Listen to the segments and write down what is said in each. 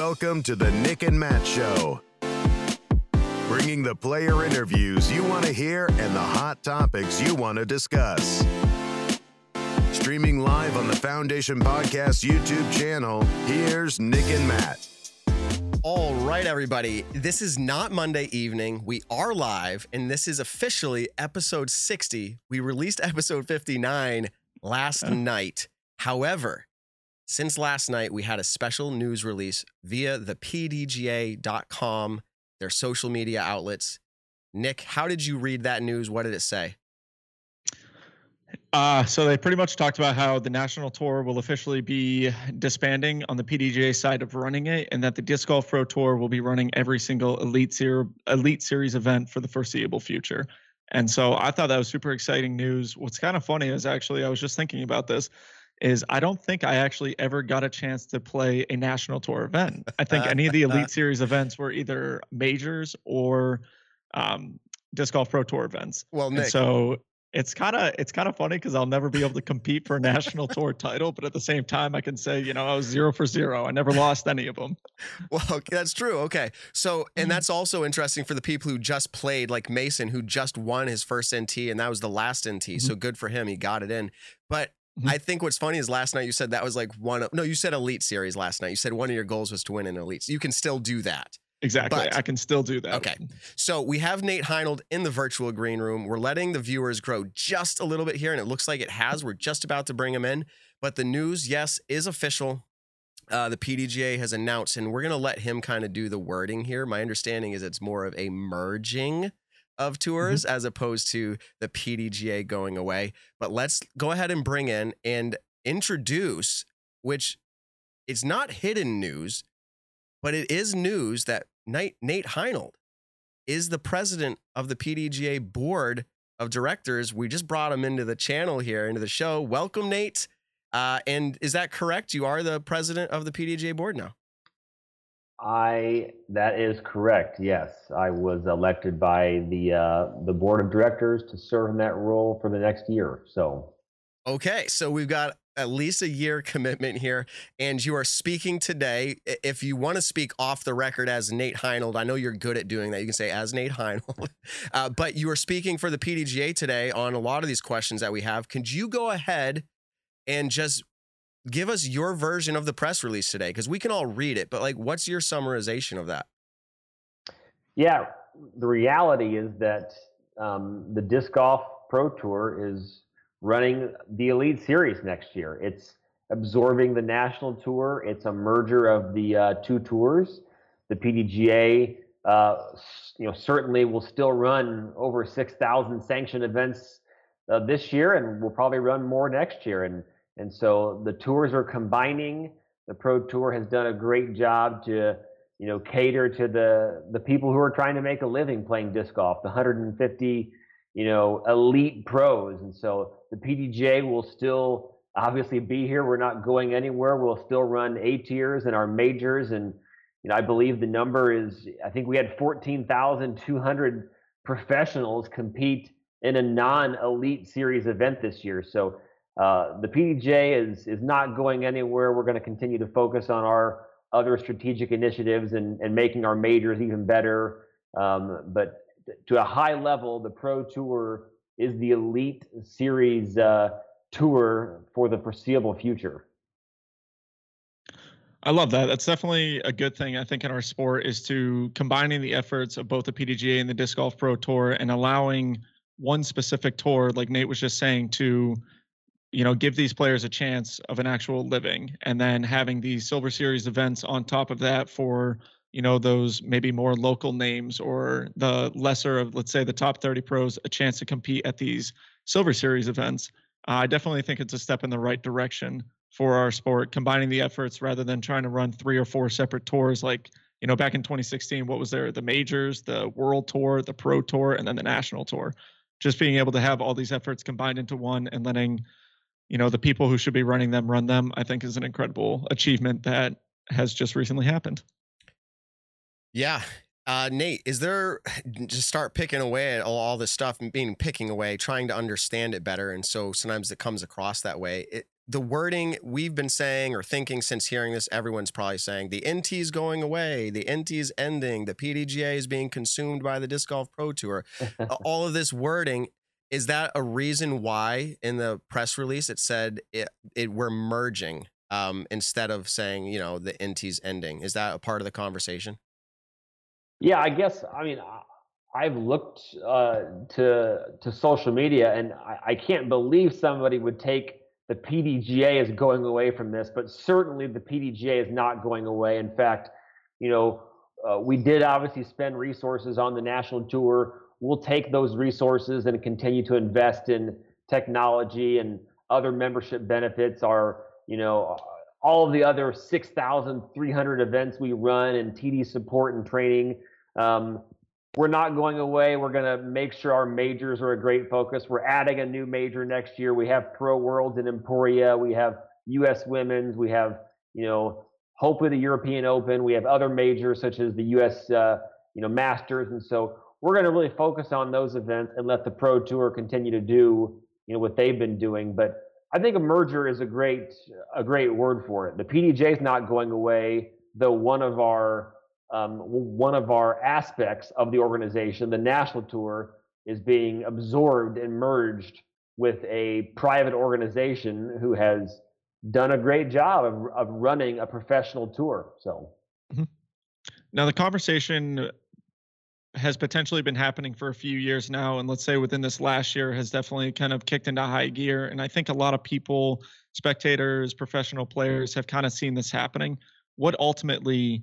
Welcome to the Nick and Matt Show. Bringing the player interviews you want to hear and the hot topics you want to discuss. Streaming live on the Foundation Podcast YouTube channel, here's Nick and Matt. All right, everybody. This is not Monday evening. We are live, and this is officially episode 60. We released episode 59 last night. However, since last night, we had a special news release via the PDGA.com, their social media outlets. Nick, how did you read that news? What did it say? Uh, so they pretty much talked about how the national tour will officially be disbanding on the PDGA side of running it, and that the disc golf pro tour will be running every single elite Ser- elite series event for the foreseeable future. And so I thought that was super exciting news. What's kind of funny is actually I was just thinking about this is I don't think I actually ever got a chance to play a national tour event. I think any of the Elite Series events were either majors or um, disc golf pro tour events. Well, Nick, and so it's kind of it's kind of funny because I'll never be able to compete for a national tour title, but at the same time, I can say you know I was zero for zero. I never lost any of them. Well, okay, that's true. Okay, so and mm-hmm. that's also interesting for the people who just played, like Mason, who just won his first NT, and that was the last NT. Mm-hmm. So good for him, he got it in. But. I think what's funny is last night you said that was like one of, no, you said elite series last night. You said one of your goals was to win an elite. So you can still do that. Exactly. But, I can still do that. Okay. So we have Nate Heinold in the virtual green room. We're letting the viewers grow just a little bit here, and it looks like it has. We're just about to bring him in. But the news, yes, is official. Uh, the PDGA has announced, and we're going to let him kind of do the wording here. My understanding is it's more of a merging of tours mm-hmm. as opposed to the PDGA going away. But let's go ahead and bring in and introduce, which it's not hidden news, but it is news that Nate, Nate Heinold is the president of the PDGA board of directors. We just brought him into the channel here, into the show. Welcome, Nate. Uh, and is that correct? You are the president of the PDGA board now. I that is correct. Yes, I was elected by the uh, the board of directors to serve in that role for the next year. So, okay, so we've got at least a year commitment here, and you are speaking today. If you want to speak off the record as Nate Heinold, I know you're good at doing that. You can say as Nate Heinold, uh, but you are speaking for the PDGA today on a lot of these questions that we have. Could you go ahead and just give us your version of the press release today because we can all read it, but like, what's your summarization of that? Yeah, the reality is that um, the disc golf pro tour is running the elite series next year. It's absorbing the national tour. It's a merger of the uh, two tours. The PDGA, uh, you know, certainly will still run over 6,000 sanctioned events uh, this year, and will probably run more next year. And and so the tours are combining. The Pro Tour has done a great job to, you know, cater to the the people who are trying to make a living playing disc golf, the 150, you know, elite pros. And so the PDGA will still obviously be here. We're not going anywhere. We'll still run A tiers and our majors. And you know, I believe the number is I think we had 14,200 professionals compete in a non-elite series event this year. So uh, the PDGA is is not going anywhere. We're going to continue to focus on our other strategic initiatives and, and making our majors even better. Um, but to a high level, the Pro Tour is the elite series uh, tour for the foreseeable future. I love that. That's definitely a good thing. I think in our sport is to combining the efforts of both the PDGA and the Disc Golf Pro Tour and allowing one specific tour, like Nate was just saying, to you know give these players a chance of an actual living and then having these silver series events on top of that for you know those maybe more local names or the lesser of let's say the top 30 pros a chance to compete at these silver series events. Uh, i definitely think it's a step in the right direction for our sport combining the efforts rather than trying to run three or four separate tours. Like you know back in 2016 what was there? The majors the world tour the pro tour and then the national tour. Just being able to have all these efforts combined into one and letting you know the people who should be running them run them i think is an incredible achievement that has just recently happened. Yeah. Uh, nate is there just start picking away at all, all this stuff and being picking away trying to understand it better and so sometimes it comes across that way. It, the wording we've been saying or thinking since hearing this, everyone's probably saying the NT is going away, the NT is ending, the PDGA is being consumed by the Disc Golf Pro Tour. All of this wording is that a reason why in the press release it said it, it we're merging um, instead of saying you know the NT's ending? Is that a part of the conversation? Yeah, I guess. I mean, I've looked uh, to to social media, and I, I can't believe somebody would take the PDGA is going away from this, but certainly the PDGA is not going away. In fact, you know, uh, we did obviously spend resources on the national tour. We'll take those resources and continue to invest in technology and other membership benefits. Our, you know, all of the other 6,300 events we run and TD support and training. Um, we're not going away. We're going to make sure our majors are a great focus. We're adding a new major next year. We have Pro Worlds in Emporia. We have U.S. Women's. We have, you know, hopefully the European Open. We have other majors such as the U.S. Uh, you know, Masters. And so we're going to really focus on those events and let the Pro Tour continue to do, you know, what they've been doing. But I think a merger is a great, a great word for it. The PDGA is not going away, though one of our um, one of our aspects of the organization, the national tour, is being absorbed and merged with a private organization who has done a great job of, of running a professional tour. So, mm-hmm. now the conversation has potentially been happening for a few years now, and let's say within this last year has definitely kind of kicked into high gear. And I think a lot of people, spectators, professional players, have kind of seen this happening. What ultimately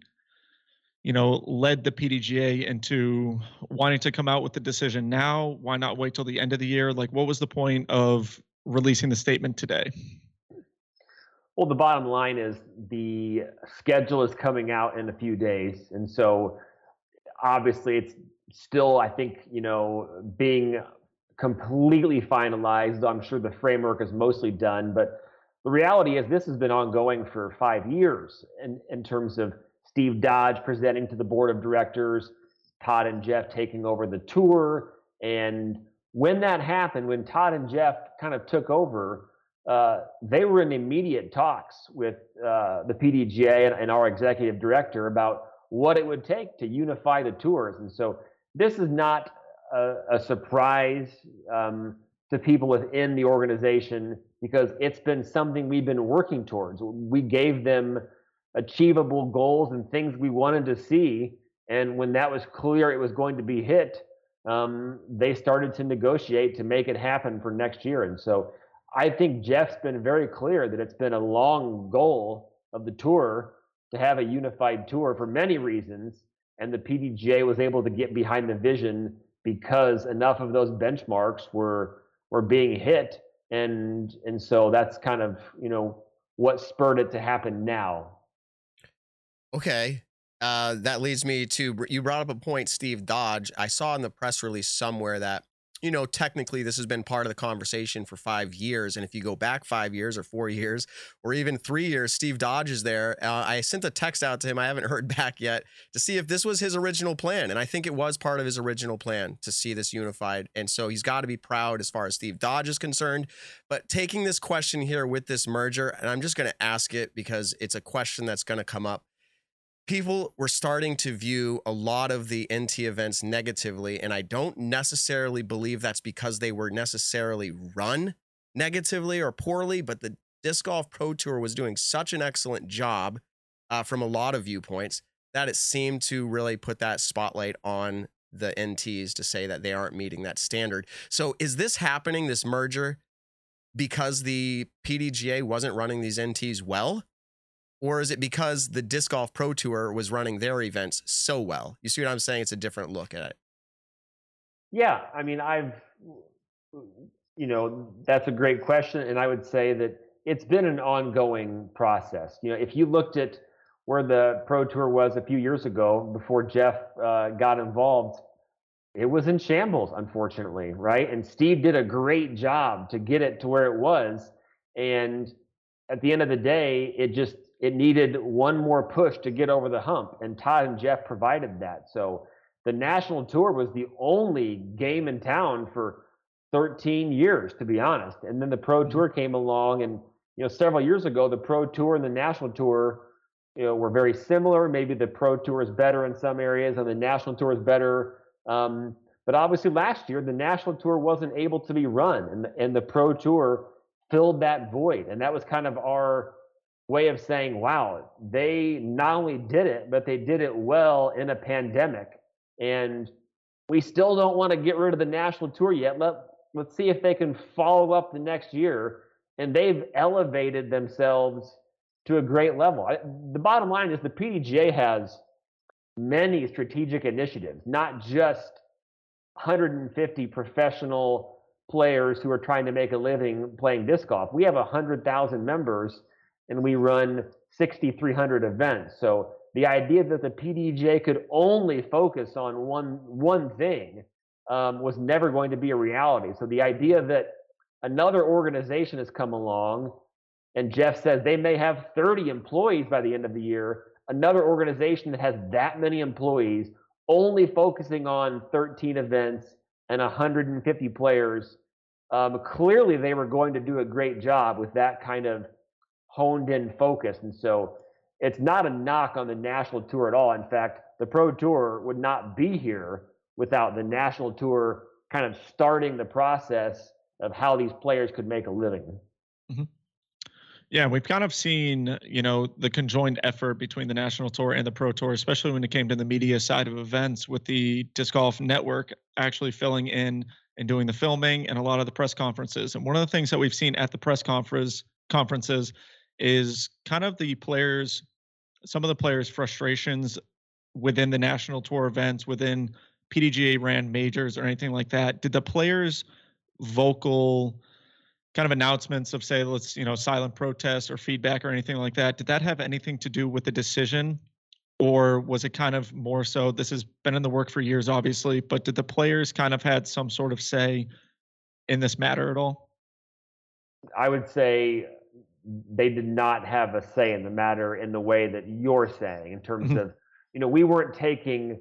you know, led the PDGA into wanting to come out with the decision now? Why not wait till the end of the year? Like, what was the point of releasing the statement today? Well, the bottom line is the schedule is coming out in a few days. And so obviously it's still, I think, you know, being completely finalized. I'm sure the framework is mostly done, but the reality is this has been ongoing for five years in, in terms of Steve Dodge presenting to the board of directors, Todd and Jeff taking over the tour. And when that happened, when Todd and Jeff kind of took over, uh, they were in immediate talks with uh, the PDGA and, and, our executive director about what it would take to unify the tours. And so this is not a, a surprise um, to people within the organization because it's been something we've been working towards. We gave them achievable goals and things we wanted to see. And when that was clear it was going to be hit, um, they started to negotiate to make it happen for next year. And so I think Jeff's been very clear that it's been a long goal of the tour to have a unified tour for many reasons. And the PDGA was able to get behind the vision because enough of those benchmarks were were being hit. And and so that's kind of, you know, what spurred it to happen now. Okay. Uh, that leads me to you brought up a point, Steve Dodge. I saw in the press release somewhere that you know technically this has been part of the conversation for five years, and if you go back five years or four years or even three years, Steve Dodge is there. Uh, I sent a text out to him. I haven't heard back yet to see if this was his original plan, and I think it was part of his original plan to see this unified. And so he's got to be proud as far as Steve Dodge is concerned. But taking this question here with this merger, and I'm just going to ask it because it's a question that's going to come up people were starting to view a lot of the NT events negatively. And I don't necessarily believe that's because they were necessarily run negatively or poorly, but the Disc Golf Pro Tour was doing such an excellent job uh, from a lot of viewpoints that it seemed to really put that spotlight on the NTs to say that they aren't meeting that standard. So is this happening, this merger, because the PDGA wasn't running these NTs well? Or is it because the Disc Golf Pro Tour was running their events so well? You see what I'm saying? It's a different look at it. Yeah. I mean, I've, you know, that's a great question. And I would say that it's been an ongoing process. You know, if you looked at where the Pro Tour was a few years ago before Jeff uh, got involved, it was in shambles, unfortunately, right? And Steve did a great job to get it to where it was. And at the end of the day, it just it needed one more push to get over the hump, and Todd and Jeff provided that. So the national tour was the only game in town for 13 years, to be honest. And then the pro mm-hmm. tour came along, and you know, several years ago, the Pro Tour and the National Tour, you know, were very similar. Maybe the Pro Tour is better in some areas, and the National Tour is better. Um, but obviously, last year the National Tour wasn't able to be run, and the, and the Pro Tour filled that void, and that was kind of our way of saying, "Wow, they not only did it, but they did it well in a pandemic." And we still don't want to get rid of the National Tour yet. Let let's see if they can follow up the next year and they've elevated themselves to a great level. I, the bottom line is the PDGA has many strategic initiatives, not just 150 professional players who are trying to make a living playing disc golf. We have 100,000 members and we run 6,300 events. So the idea that the PDGA could only focus on one one thing um, was never going to be a reality. So the idea that another organization has come along and Jeff says they may have 30 employees by the end of the year, another organization that has that many employees only focusing on 13 events and 150 players. Um, clearly, they were going to do a great job with that kind of honed in focus. And so it's not a knock on the national tour at all. In fact, the pro tour would not be here without the national tour kind of starting the process of how these players could make a living. Mm-hmm. Yeah, we've kind of seen, you know, the conjoined effort between the national tour and the pro tour, especially when it came to the media side of events, with the disc golf network actually filling in and doing the filming and a lot of the press conferences. And one of the things that we've seen at the press conference conferences is kind of the players, some of the players' frustrations within the national tour events, within PDGA ran majors or anything like that. Did the players' vocal kind of announcements of say let's you know silent protest or feedback or anything like that did that have anything to do with the decision or was it kind of more so this has been in the work for years obviously but did the players kind of had some sort of say in this matter at all i would say they did not have a say in the matter in the way that you're saying in terms mm-hmm. of you know we weren't taking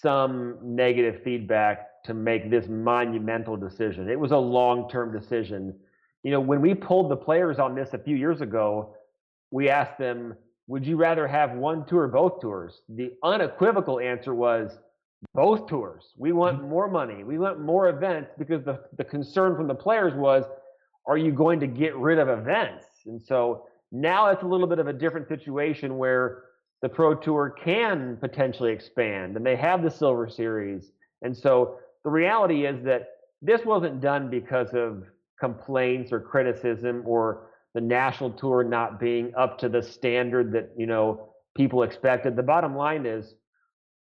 some negative feedback to make this monumental decision. It was a long term decision. You know, when we polled the players on this a few years ago, we asked them, would you rather have one tour or both tours? The unequivocal answer was both tours. We want mm-hmm. more money. We want more events because the, the concern from the players was, are you going to get rid of events? And so now it's a little bit of a different situation where the Pro Tour can potentially expand and they have the Silver Series. And so the reality is that this wasn't done because of complaints or criticism or the national tour not being up to the standard that you know people expected. The bottom line is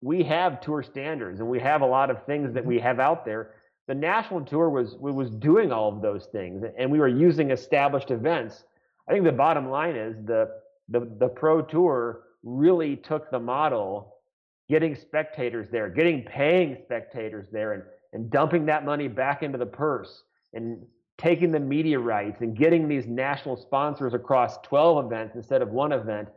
we have tour standards and we have a lot of things that we mm-hmm. have out there. The national tour was was doing all of those things and we were using established events i think the bottom line is the the, the pro tour really took the model getting spectators there, getting paying spectators there, and, and dumping that money back into the purse and taking the media rights and getting these national sponsors across 12 events instead of one event.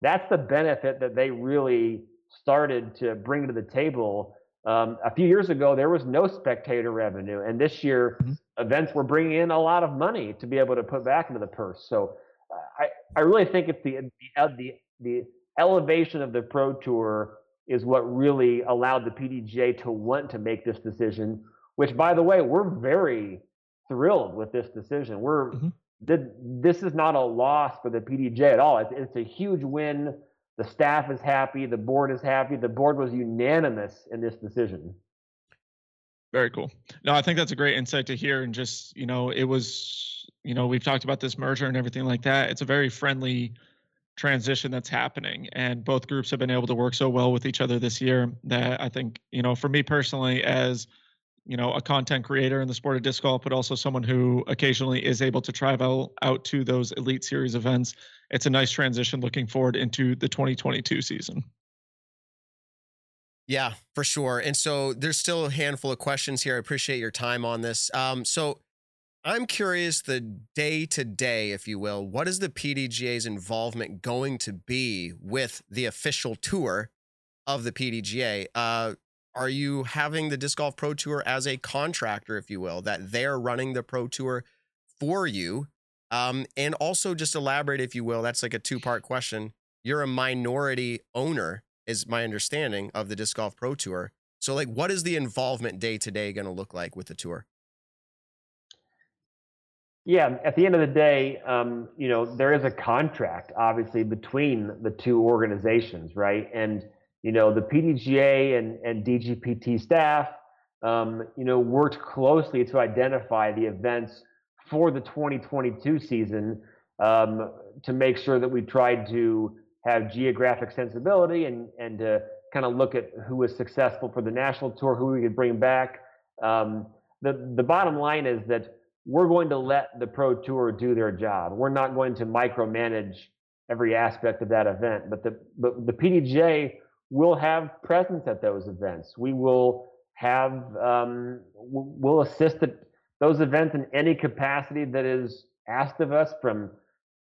That's the benefit that they really started to bring to the table. Um, a few years ago, there was no spectator revenue, and this year, mm-hmm. events were bringing in a lot of money to be able to put back into the purse. So, uh, I I really think it's the the the, the elevation of the pro tour is what really allowed the PDGA to want to make this decision, which, by the way, we're very thrilled with this decision. We're mm-hmm. this is not a loss for the PDGA at all. It's, it's a huge win. The staff is happy. The board is happy. The board was unanimous in this decision. Very cool. No, I think that's a great insight to hear. And just, you know, it was, you know, we've talked about this merger and everything like that. It's a very friendly transition that's happening and both groups have been able to work so well with each other this year that i think you know for me personally as you know a content creator in the sport of disc golf but also someone who occasionally is able to travel out to those elite series events. It's a nice transition looking forward into the 2022 season. Yeah for sure and so there's still a handful of questions here. I appreciate your time on this. Um, so I'm curious the day to day, if you will, what is the PDGA's involvement going to be with the official tour of the PDGA? Uh, are you having the Disc Golf Pro Tour as a contractor, if you will, that they're running the Pro Tour for you? Um, and also just elaborate, if you will. That's like a two part question. You're a minority owner, is my understanding of the Disc Golf Pro Tour. So, like, what is the involvement day to day going to look like with the tour? Yeah, at the end of the day, um, you know, there is a contract, obviously, between the two organizations, right? And you know, the PDGA and, and DGPT staff, um, you know, worked closely to identify the events for the 2022 season um, to make sure that we tried to have geographic sensibility and and to kind of look at who was successful for the national tour, who we could bring back. Um, the the bottom line is that we're going to let the pro tour do their job. We're not going to micromanage every aspect of that event, but the but the PDGA will have presence at those events. We will have um, we'll assist at those events in any capacity that is asked of us from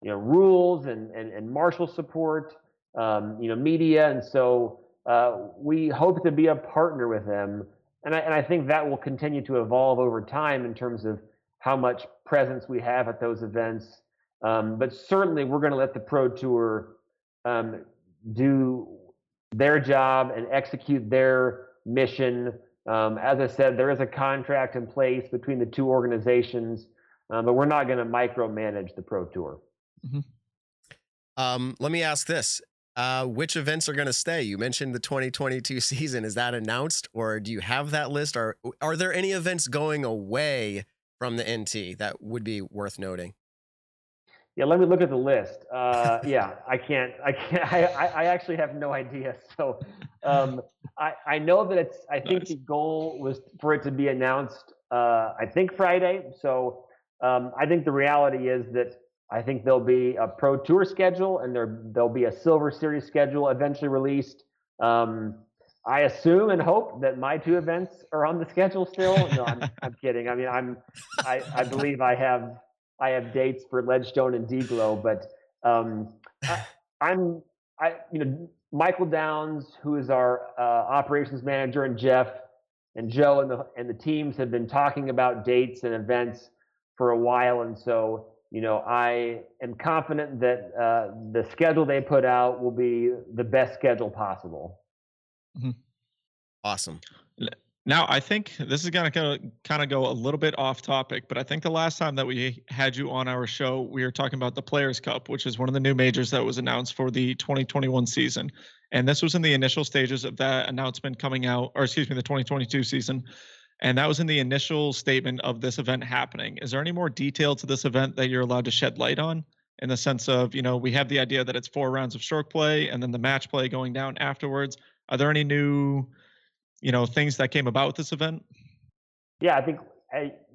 you know rules and and, and marshal support, um, you know media, and so uh, we hope to be a partner with them. And I, and I think that will continue to evolve over time in terms of how much presence we have at those events. Um, but certainly, we're going to let the Pro Tour um, do their job and execute their mission. Um, as I said, there is a contract in place between the two organizations, um, but we're not going to micromanage the Pro Tour. Mm-hmm. Um, let me ask this. Uh, which events are going to stay? You mentioned the 2022 season. Is that announced, or do you have that list? Or are there any events going away from the NT that would be worth noting? Yeah, let me look at the list. Uh, yeah, I can't. I can't. I, I actually have no idea. So, um, I I know that it's. I think nice. the goal was for it to be announced. Uh, I think Friday. So, um, I think the reality is that I think there'll be a pro tour schedule and there there'll be a silver series schedule eventually released. Um, I assume and hope that my two events are on the schedule still. No, I'm, I'm kidding. I mean, I'm, I, I believe I have, I have dates for Ledgestone and DGLO, but um, I, I'm, I, you know, Michael Downs, who is our uh, operations manager, and Jeff and Joe and the and the teams have been talking about dates and events for a while, and so you know, I am confident that uh, the schedule they put out will be the best schedule possible. Mm-hmm. Awesome. Now, I think this is going to kind of go a little bit off topic, but I think the last time that we had you on our show, we were talking about the Players Cup, which is one of the new majors that was announced for the 2021 season. And this was in the initial stages of that announcement coming out, or excuse me, the 2022 season. And that was in the initial statement of this event happening. Is there any more detail to this event that you're allowed to shed light on? In the sense of, you know, we have the idea that it's four rounds of stroke play and then the match play going down afterwards. Are there any new, you know, things that came about with this event? Yeah, I think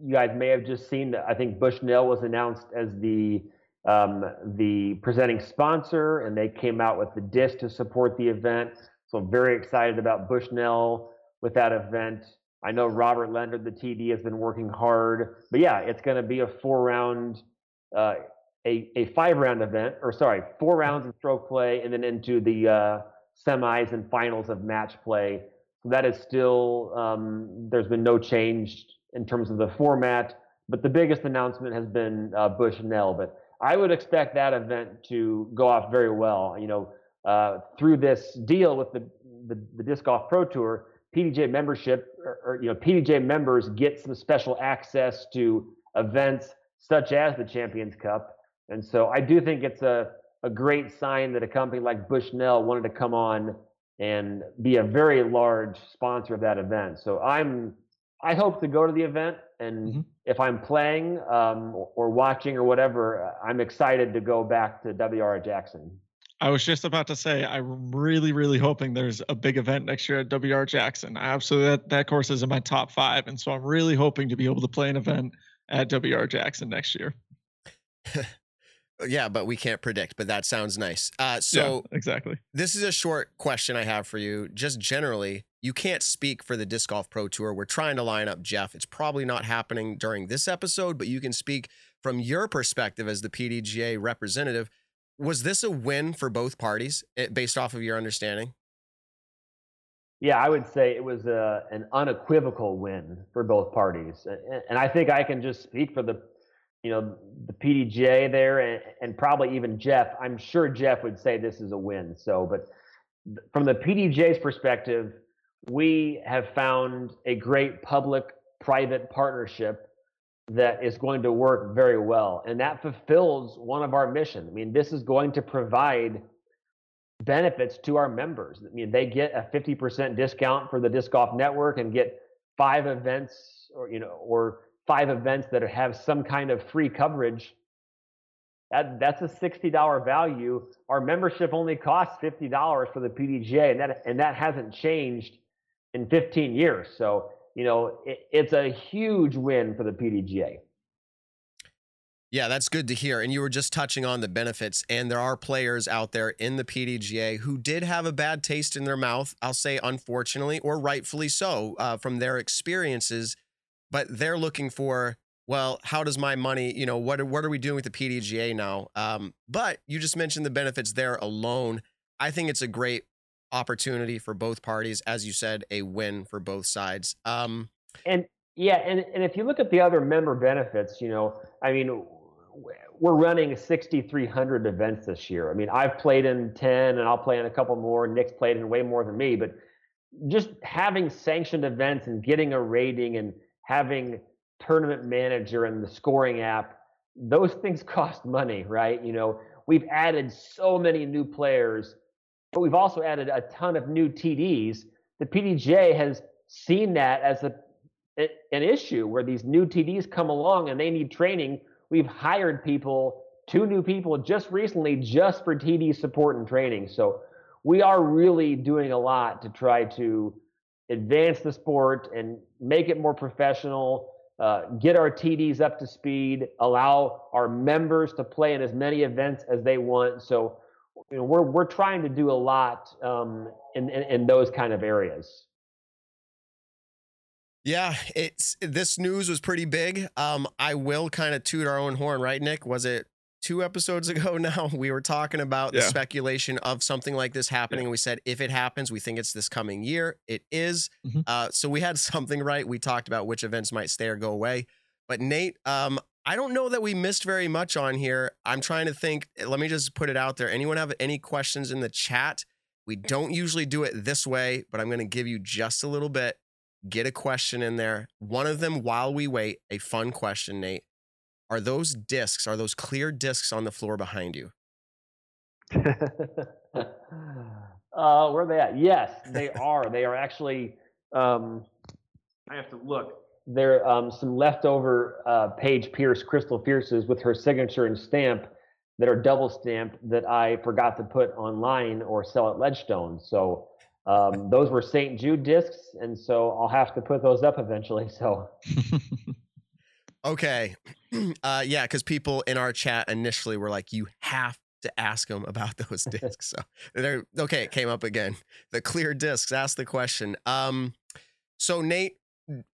you guys may have just seen that. I think Bushnell was announced as the um, the presenting sponsor, and they came out with the disc to support the event. So very excited about Bushnell with that event. I know Robert Leonard, the TD, has been working hard, but yeah, it's going to be a four round, uh, a a five round event, or sorry, four rounds of stroke play, and then into the uh, semis and finals of match play. That is still um, there's been no change in terms of the format, but the biggest announcement has been uh, Bushnell. But I would expect that event to go off very well. You know, uh, through this deal with the, the the disc golf pro tour PDGA membership or, or, you know PDGA members get some special access to events such as the Champions Cup. And so I do think it's a, a great sign that a company like Bushnell wanted to come on and be a very large sponsor of that event. So I'm I hope to go to the event and mm-hmm. if I'm playing um, or, or watching or whatever, I'm excited to go back to WR Jackson. I was just about to say, I'm really, really hoping there's a big event next year at WR Jackson. I Absolutely, that, that course is in my top five. And so I'm really hoping to be able to play an event at WR Jackson next year. yeah, but we can't predict, but that sounds nice. Uh, so, yeah, exactly. This is a short question I have for you. Just generally, you can't speak for the Disc Golf Pro Tour. We're trying to line up Jeff. It's probably not happening during this episode, but you can speak from your perspective as the PDGA representative was this a win for both parties eh, based off of your understanding? Yeah, I would say it was a, an unequivocal win for both parties. And I think I can just speak for the you know, the PDGA there and, and probably even Jeff. I'm sure Jeff would say this is a win. So, but from the PDGA's perspective, we have found a great public private partnership that is going to work very well. And that fulfills one of our mission. I mean, this is going to provide benefits to our members. I mean, they get a 50% discount for the disc golf network and get five events or, you know, or five events that have some kind of free coverage. That, that's a $60 value. Our membership only costs $50 for the PDGA, and that, and that hasn't changed in 15 years. So, you know, it, it's a huge win for the PDGA. Yeah, that's good to hear. And you were just touching on the benefits, and there are players out there in the PDGA who did have a bad taste in their mouth. I'll say, unfortunately, or rightfully so, uh, from their experiences. But they're looking for, well, how does my money, you know, what what are we doing with the PDGA now? Um, but you just mentioned the benefits there alone. I think it's a great opportunity for both parties, as you said, a win for both sides. Um, and yeah, and and if you look at the other member benefits, you know, I mean we're running 6,300 events this year. I mean, I've played in 10 and I'll play in a couple more. Nick's played in way more than me, but just having sanctioned events and getting a rating and having tournament manager and the scoring app, those things cost money, right? You know, we've added so many new players, but we've also added a ton of new TDs. The PDGA has seen that as a an issue where these new TDs come along and they need training We've hired people, two new people just recently, just for TD support and training. So we are really doing a lot to try to advance the sport and make it more professional, uh, get our TDs up to speed, allow our members to play in as many events as they want. So you know, we're we're trying to do a lot um, in, in, in those kind of areas. Yeah, it's this news was pretty big. Um, I will kind of toot our own horn, right, Nick? Was it two episodes ago now? We were talking about yeah. the speculation of something like this happening. Yeah. We said if it happens, we think it's this coming year. It is. Mm-hmm. Uh, so we had something right. We talked about which events might stay or go away. But Nate, um, I don't know that we missed very much on here. I'm trying to think. Let me just put it out there. Anyone have any questions in the chat? We don't usually do it this way, but I'm going to give you just a little bit get a question in there. One of them, while we wait, a fun question, Nate. Are those discs, are those clear discs on the floor behind you? uh, where are they at? Yes, they are. they are actually, um, I have to look. There are um, some leftover uh, Paige Pierce Crystal Fierces with her signature and stamp that are double stamped that I forgot to put online or sell at Ledgestone. So um, those were St. Jude discs, and so I'll have to put those up eventually. So, okay, uh, yeah, because people in our chat initially were like, "You have to ask them about those discs." so they're okay. It came up again. The clear discs. Ask the question. Um, so Nate,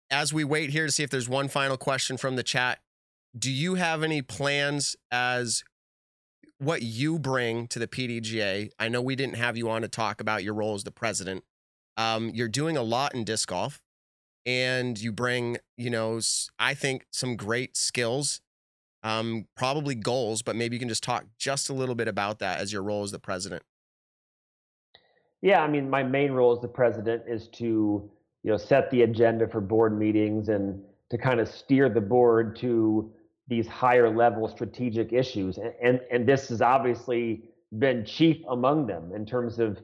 as we wait here to see if there's one final question from the chat, do you have any plans as what you bring to the PDGA. I know we didn't have you on to talk about your role as the president. Um, you're doing a lot in disc golf, and you bring, you know, I think some great skills, um, probably goals, but maybe you can just talk just a little bit about that as your role as the president. Yeah, I mean, my main role as the president is to, you know, set the agenda for board meetings and to kind of steer the board to these higher level strategic issues. And, and, and this has obviously been chief among them in terms of,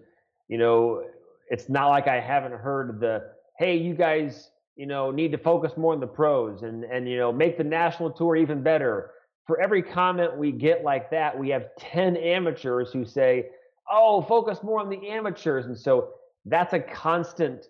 you know, it's not like I haven't heard the, hey, you guys, you know, need to focus more on the pros and, and, you know, make the national tour even better. For every comment we get like that, we have 10 amateurs who say, oh, focus more on the amateurs. And so that's a constant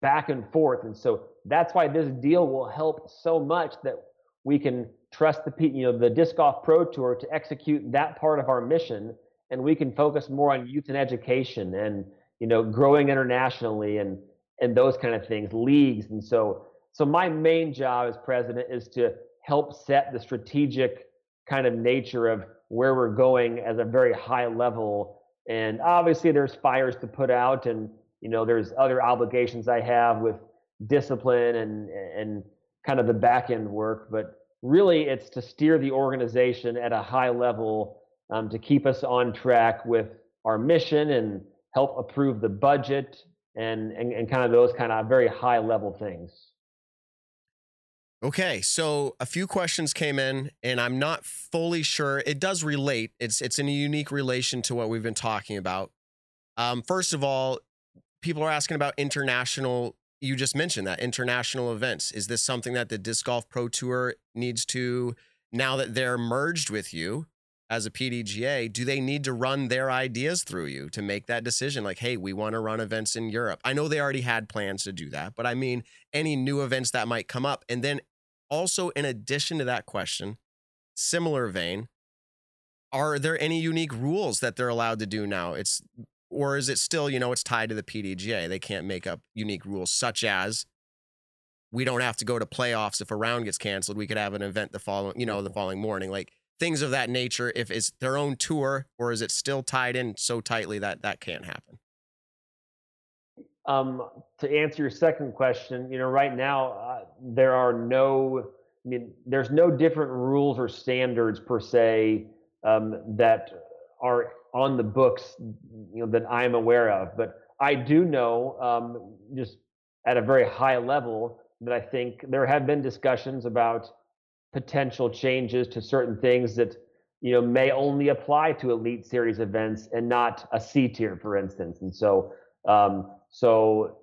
back and forth. And so that's why this deal will help so much that we can trust the you know the disc golf pro tour to execute that part of our mission and we can focus more on youth and education and you know growing internationally and and those kind of things leagues. And so so my main job as president is to help set the strategic kind of nature of where we're going as a very high level. And obviously there's fires to put out and you know there's other obligations i have with discipline and and kind of the back end work. But really it's to steer the organization at a high level um, to keep us on track with our mission and help approve the budget and, and, and kind of those kind of very high level things. Okay, so a few questions came in, and I'm not fully sure. It does relate. It's it's in a unique relation to what we've been talking about. Um, first of all, people are asking about international. You just mentioned that international events. Is this something that the Disc Golf Pro Tour needs to now that they're merged with you? As a PDGA, do they need to run their ideas through you to make that decision? Like, hey, we want to run events in Europe. I know they already had plans to do that, but I mean, any new events that might come up. And then also, in addition to that question, similar vein, are there any unique rules that they're allowed to do now? It's or is it still, you know, it's tied to the PDGA? They can't make up unique rules such as we don't have to go to playoffs if a round gets canceled. We could have an event the following, you know, the following morning. Like things of that nature if it's their own tour or is it still tied in so tightly that that can't happen? Um, to answer your second question you know right now uh, there are no i mean there's no different rules or standards per se um, that are on the books you know that i'm aware of. But i do know um, just at a very high level that i think there have been discussions about potential changes to certain things that you know may only apply to elite series events and not a C tier, for instance. And so, um, so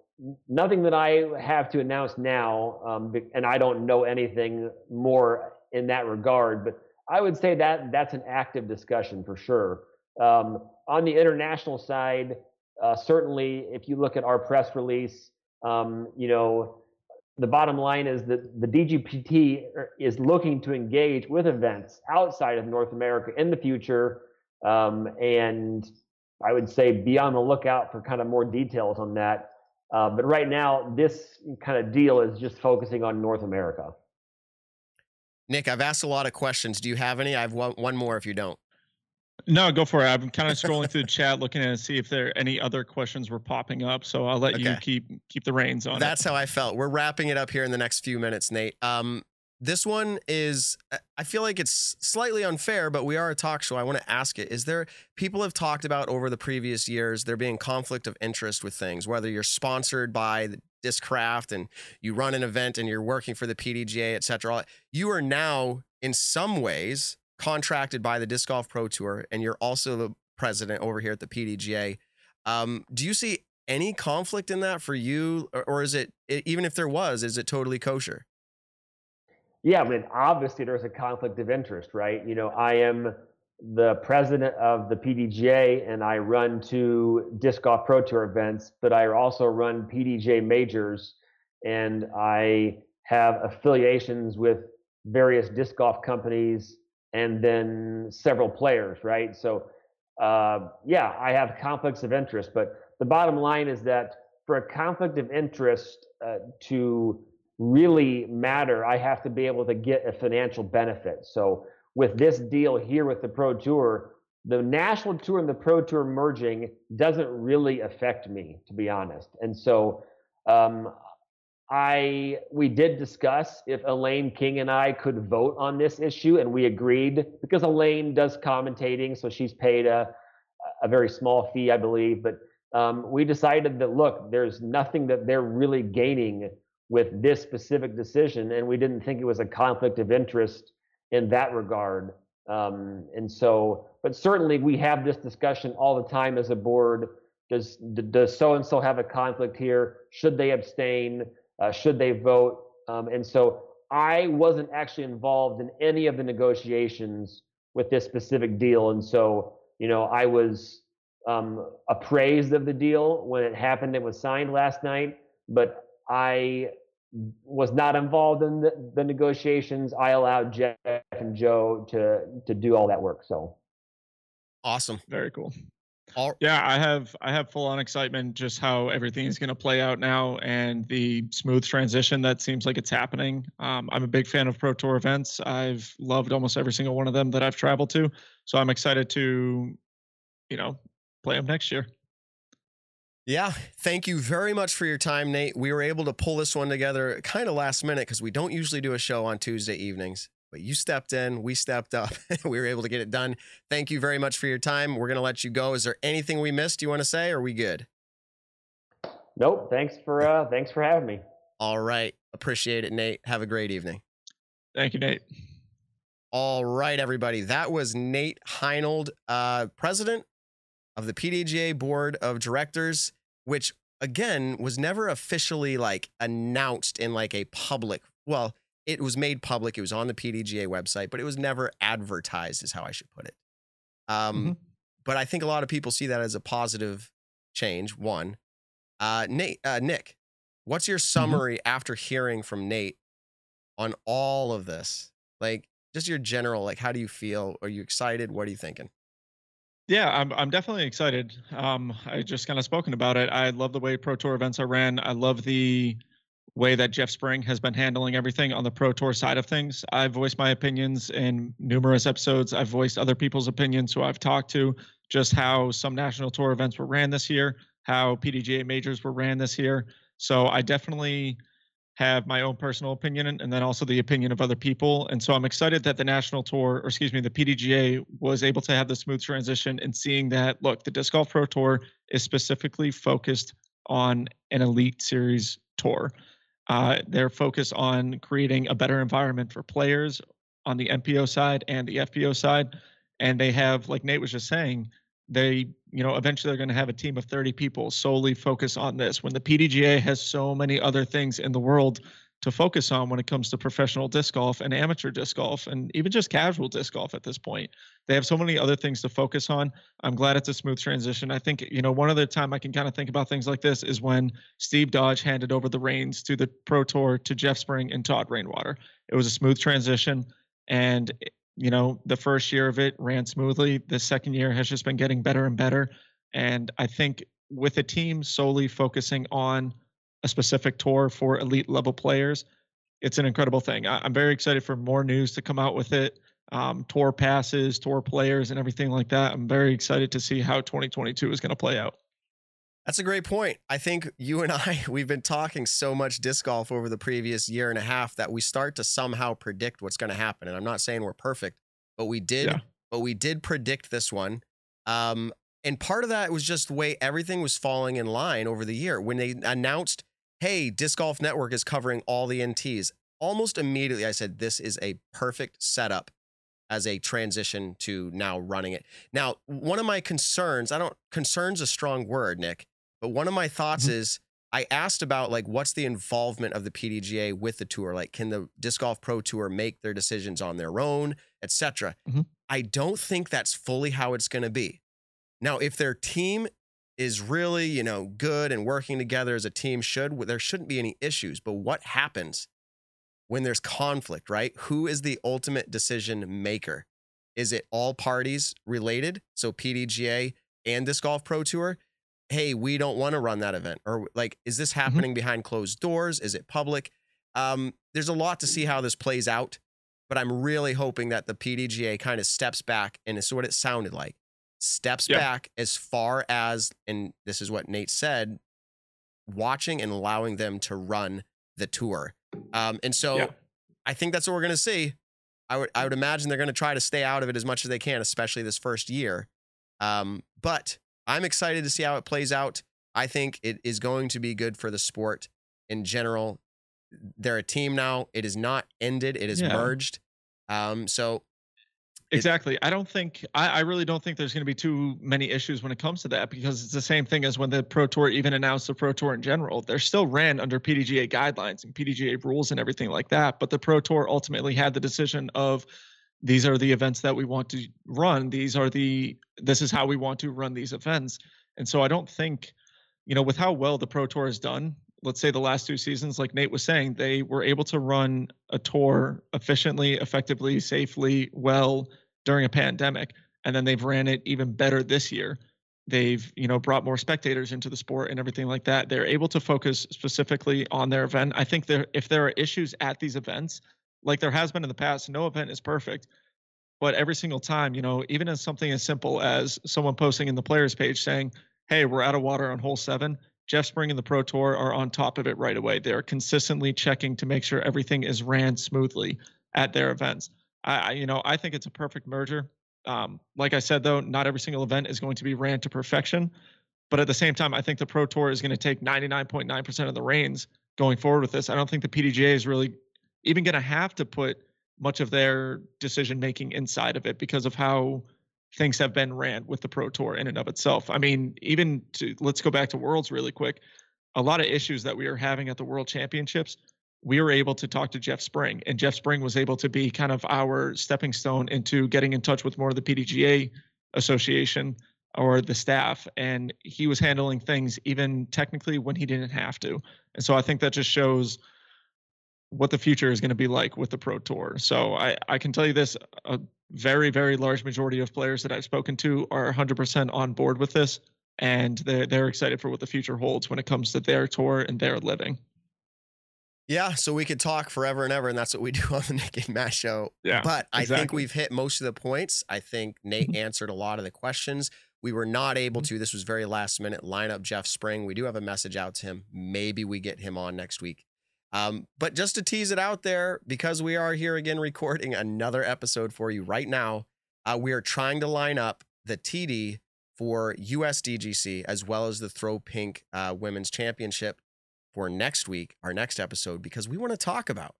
nothing that I have to announce now, um, and I don't know anything more in that regard. But I would say that that's an active discussion for sure. Um, on the international side, uh, certainly, if you look at our press release, um, you know the bottom line is that the DGPT is looking to engage with events outside of North America in the future. Um, and I would say be on the lookout for kind of more details on that. Uh, but right now, this kind of deal is just focusing on North America. Nick, I've asked a lot of questions. Do you have any? I have one, one more if you don't. No, go for it. I'm kind of scrolling through the chat, looking at see if there are any other questions were popping up. So I'll let okay. you keep keep the reins on. That's it. how I felt. We're wrapping it up here in the next few minutes, Nate. Um, this one is I feel like it's slightly unfair, but we are a talk show. I want to ask it. Is there people have talked about over the previous years there being conflict of interest with things, whether you're sponsored by the Discraft and you run an event and you're working for the PDGA, et cetera. You are now in some ways contracted by the Disc Golf Pro Tour, and you're also the president over here at the PDGA. Um, do you see any conflict in that for you, or, or is it even if there was, is it totally kosher? Yeah, I mean, obviously there's a conflict of interest, right? You know, I am the president of the PDGA and I run two Disc Golf Pro Tour events, but I also run PDGA majors and I have affiliations with various disc golf companies and then several players, right? So, uh, yeah, I have conflicts of interest, but the bottom line is that for a conflict of interest uh, to really matter, I have to be able to get a financial benefit. So, with this deal here with the Pro Tour, the national tour and the Pro Tour merging doesn't really affect me, to be honest. And so, um, I we did discuss if Elaine King and I could vote on this issue, and we agreed because Elaine does commentating, so she's paid a a very small fee, I believe. But um, we decided that look, there's nothing that they're really gaining with this specific decision, and we didn't think it was a conflict of interest in that regard. Um, and so, but certainly we have this discussion all the time as a board. Does does so and so have a conflict here? Should they abstain? Uh, should they vote? Um, and so I wasn't actually involved in any of the negotiations with this specific deal. And so, you know, I was um, appraised of the deal when it happened. It was signed last night, but I was not involved in the, the negotiations. I allowed Jeff and Joe to to do all that work. So awesome, very cool. All- yeah, I have I have full on excitement just how everything is going to play out now and the smooth transition that seems like it's happening. Um, I'm a big fan of Pro Tour events. I've loved almost every single one of them that I've traveled to, so I'm excited to, you know, play them next year. Yeah, thank you very much for your time, Nate. We were able to pull this one together kind of last minute because we don't usually do a show on Tuesday evenings but you stepped in, we stepped up, we were able to get it done. Thank you very much for your time. We're going to let you go. Is there anything we missed you want to say? Or are we good? Nope. Thanks for uh, thanks for having me. All right. Appreciate it, Nate. Have a great evening. Thank you, Nate. All right, everybody. That was Nate Heinold, uh, president of the PDGA board of directors, which again was never officially like announced in like a public. Well, it was made public. It was on the PDGA website, but it was never advertised, is how I should put it. Um, mm-hmm. But I think a lot of people see that as a positive change. One, uh, Nate, uh, Nick, what's your mm-hmm. summary mm-hmm. after hearing from Nate on all of this? Like, just your general, like, how do you feel? Are you excited? What are you thinking? Yeah, I'm I'm definitely excited. Um, I just kind of spoken about it. I love the way Pro Tour events are ran. I love the way that Jeff Spring has been handling everything on the Pro Tour side of things. I've voiced my opinions in numerous episodes. I've voiced other people's opinions who I've talked to, just how some national tour events were ran this year, how PDGA majors were ran this year. So I definitely have my own personal opinion and then also the opinion of other people. And so I'm excited that the national tour, or excuse me, the PDGA was able to have the smooth transition and seeing that, look, the Disc Golf Pro Tour is specifically focused on an elite series tour. Uh, they're focused on creating a better environment for players on the MPO side and the FPO side. And they have, like Nate was just saying, they, you know, eventually they're going to have a team of 30 people solely focus on this. When the PDGA has so many other things in the world to focus on when it comes to professional disc golf and amateur disc golf and even just casual disc golf at this point. They have so many other things to focus on. I'm glad it's a smooth transition. I think, you know, one other time I can kind of think about things like this is when Steve Dodge handed over the reins to the Pro Tour to Jeff Spring and Todd Rainwater. It was a smooth transition. And, you know, the first year of it ran smoothly. The second year has just been getting better and better. And I think with a team solely focusing on a specific tour for elite level players, it's an incredible thing. I, am very excited for more news to come out with it. Um, tour passes, tour players, and everything like that. I'm very excited to see how 2022 is going to play out. That's a great point. I think you and I, we've been talking so much disc golf over the previous year and a half that we start to somehow predict what's going to happen. And I'm not saying we're perfect, but we did, yeah. but we did predict this one. Um, and part of that was just the way everything was falling in line over the year. When they announced hey, Disc Golf Network is covering all the NTs. Almost immediately, I said, this is a perfect setup as a transition to now running it. Now, one of my concerns, I don't, concern's a strong word, Nick, but one of my thoughts mm-hmm. is I asked about like, what's the involvement of the PDGA with the tour? Like, can the Disc Golf Pro Tour make their decisions on their own, etc.? Mm-hmm. I don't think that's fully how it's going to be. Now, if their team is really, you know, good and working together as a team should, there shouldn't be any issues. But what happens when there's conflict, right? Who is the ultimate decision maker? Is it all parties related? So PDGA and Disc Golf Pro Tour? Hey, we don't want to run that event. Or like, is this mm-hmm. happening mm-hmm. behind closed doors? Is it public? Um, there's a lot to see how this plays out, but I'm really hoping that the PDGA kind of steps back and it's what it sounded like steps yeah. back as far as, and this is what Nate said, watching and allowing them to run the tour. Um, and so yeah. I think that's what we're going to see. I would, I would imagine they're going to try to stay out of it as much as they can, especially this first year. Um, but I'm excited to see how it plays out. I think it is going to be good for the sport in general. They're a team now. It is not ended. It is yeah. merged. Um, so Exactly. I don't think I, I really don't think there's going to be too many issues when it comes to that because it's the same thing as when the Pro Tour even announced the Pro Tour in general. They're still ran under PDGA guidelines and PDGA rules and everything like that. But the Pro Tour ultimately had the decision of these are the events that we want to run. These are the this is how we want to run these events. And so I don't think, you know, with how well the Pro Tour has done, let's say the last two seasons, like Nate was saying, they were able to run a tour efficiently, effectively, safely, well during a pandemic. And then they've ran it even better this year. They've, you know, brought more spectators into the sport and everything like that. They're able to focus specifically on their event. I think there if there are issues at these events, like there has been in the past, no event is perfect. But every single time, you know, even as something as simple as someone posting in the players page saying, Hey, we're out of water on hole seven Jeff Spring and the Pro Tour are on top of it right away. They are consistently checking to make sure everything is ran smoothly at their events. I, I you know I think it's a perfect merger. Um, like I said though, not every single event is going to be ran to perfection, but at the same time, I think the Pro Tour is going to take 99.9% of the reins going forward with this. I don't think the PDGA is really even going to have to put much of their decision making inside of it because of how things have been ran with the Pro Tour in and of itself. I mean, even to let's go back to Worlds really quick. A lot of issues that we are having at the World Championships, we were able to talk to Jeff Spring, and Jeff Spring was able to be kind of our stepping stone into getting in touch with more of the PDGA association or the staff and he was handling things even technically when he didn't have to and so i think that just shows what the future is going to be like with the pro tour so i i can tell you this a very very large majority of players that i've spoken to are 100% on board with this and they're, they're excited for what the future holds when it comes to their tour and their living yeah, so we could talk forever and ever, and that's what we do on the Nick and Matt show. Yeah, but I exactly. think we've hit most of the points. I think Nate answered a lot of the questions. We were not able Mm-hmm. to, this was very last minute, line up Jeff Spring. We do have a message out to him. Maybe we get him on next week. Um, but just to tease it out there, because we are here again recording another episode for you right now, uh, we are trying to line up the TD for USDGC as well as the Throw Pink uh, Women's Championship for next week, our next episode, because we want to talk about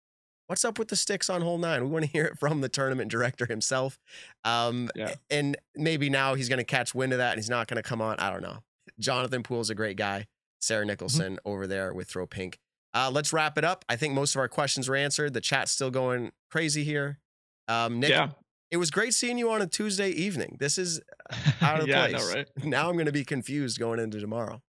what's up with the sticks on hole nine. We want to hear it from the tournament director himself. Um, Yeah. And maybe now he's going to catch wind of that and he's not going to come on. I don't know. Jonathan Poole's a great guy. Sarah Nicholson over there with Throw Pink. Uh, let's wrap it up. I think most of our questions were answered. The chat's still going crazy here. Um, Nick, yeah it was great seeing you on a Tuesday evening. This is out of yeah place. know, right now I'm going to be confused going into tomorrow.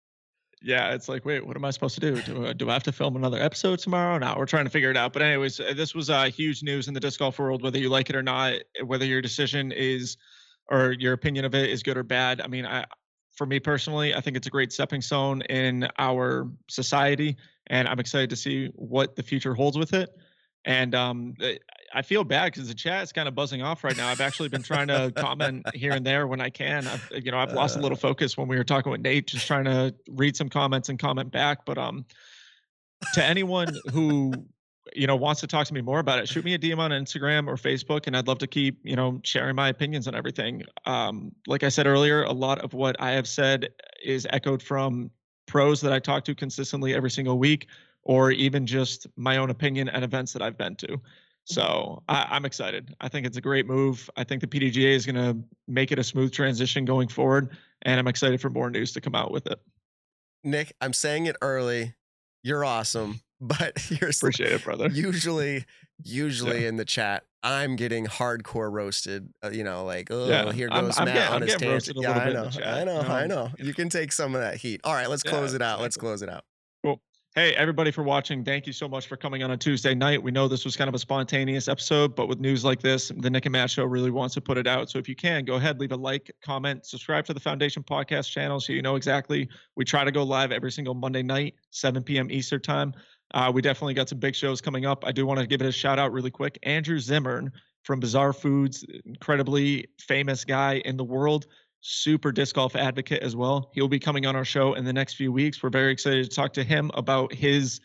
yeah, it's like, wait, what am I supposed to do? Do, I- do I have to film another episode tomorrow? No, we're trying to figure it out. But anyways, uh, this was uh, huge news in the disc golf world, whether you like it or not, whether your decision is or your opinion of it is good or bad. I mean, I, for me personally, I think it's a great stepping stone in our society, and I'm excited to see what the future holds with it. And um, I- I feel bad because the chat is kind of buzzing off right now. I've actually been trying to comment here and there when I can. I've, you know, I've lost a little focus when we were talking with Nate, just trying to read some comments and comment back. But um, to anyone who you know wants to talk to me more about it, shoot me a DM on Instagram or Facebook, and I'd love to keep you know sharing my opinions on everything. Um, like I said earlier, a lot of what I have said is echoed from pros that I talk to consistently every single week, or even just my own opinion at events that I've been to. So I, I'm excited. I think it's a great move. I think the PDGA is going to make it a smooth transition going forward, and I'm excited for more news to come out with it. Nick, I'm saying it early. You're awesome, but you're Appreciate it, brother. usually usually in the chat i'm getting hardcore roasted uh, you know like oh Yeah, here I'm- goes I'm matt getting- on I'm his tangent yeah i know i know know? i know you can take some of that heat all right let's Yeah, close it out let's close it out Hey, everybody, for watching. Thank you so much for coming on a Tuesday night. We know this was kind of a spontaneous episode, but with news like this, the Nick and Matt Show really wants to put it out. So if you can, go ahead, leave a like, comment, subscribe to the Foundation Podcast channel so you know exactly. We try to go live every single Monday night, 7 p.m. Eastern Time. Uh, we definitely got some big shows coming up. I do want to give it a shout out really quick. Andrew Zimmern from Bizarre Foods, incredibly famous guy in the world super disc golf advocate as well. He'll be coming on our show in the next few weeks. We're very excited to talk to him about his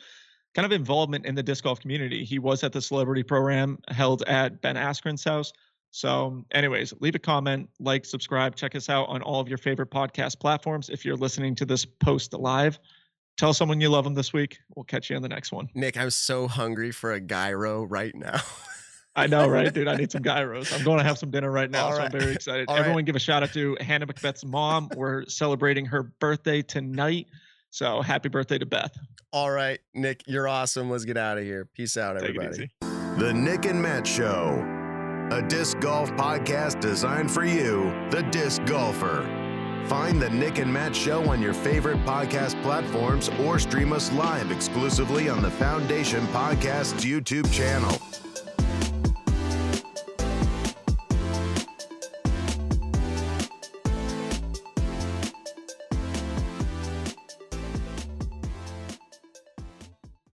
kind of involvement in the disc golf community. He was at the celebrity program held at Ben Askren's house. So, anyways, leave a comment, like, subscribe, check us out on all of your favorite podcast platforms. If you're listening to this post live, tell someone you love them this week. We'll catch you on the next one. nick i'm so hungry for a gyro right now I know, right, dude? I need some gyros. I'm going to have some dinner right now, All so I'm very excited. All right. Everyone, give a shout out to Hannah Macbeth's mom. We're celebrating her birthday tonight, so happy birthday to Beth. all right nick you're awesome let's get out of here peace out Take it everybody easy. The Nick and Matt Show, a disc golf podcast designed for you, the disc golfer. Find the Nick and Matt Show on your favorite podcast platforms or stream us live exclusively on the Foundation Podcast's YouTube channel.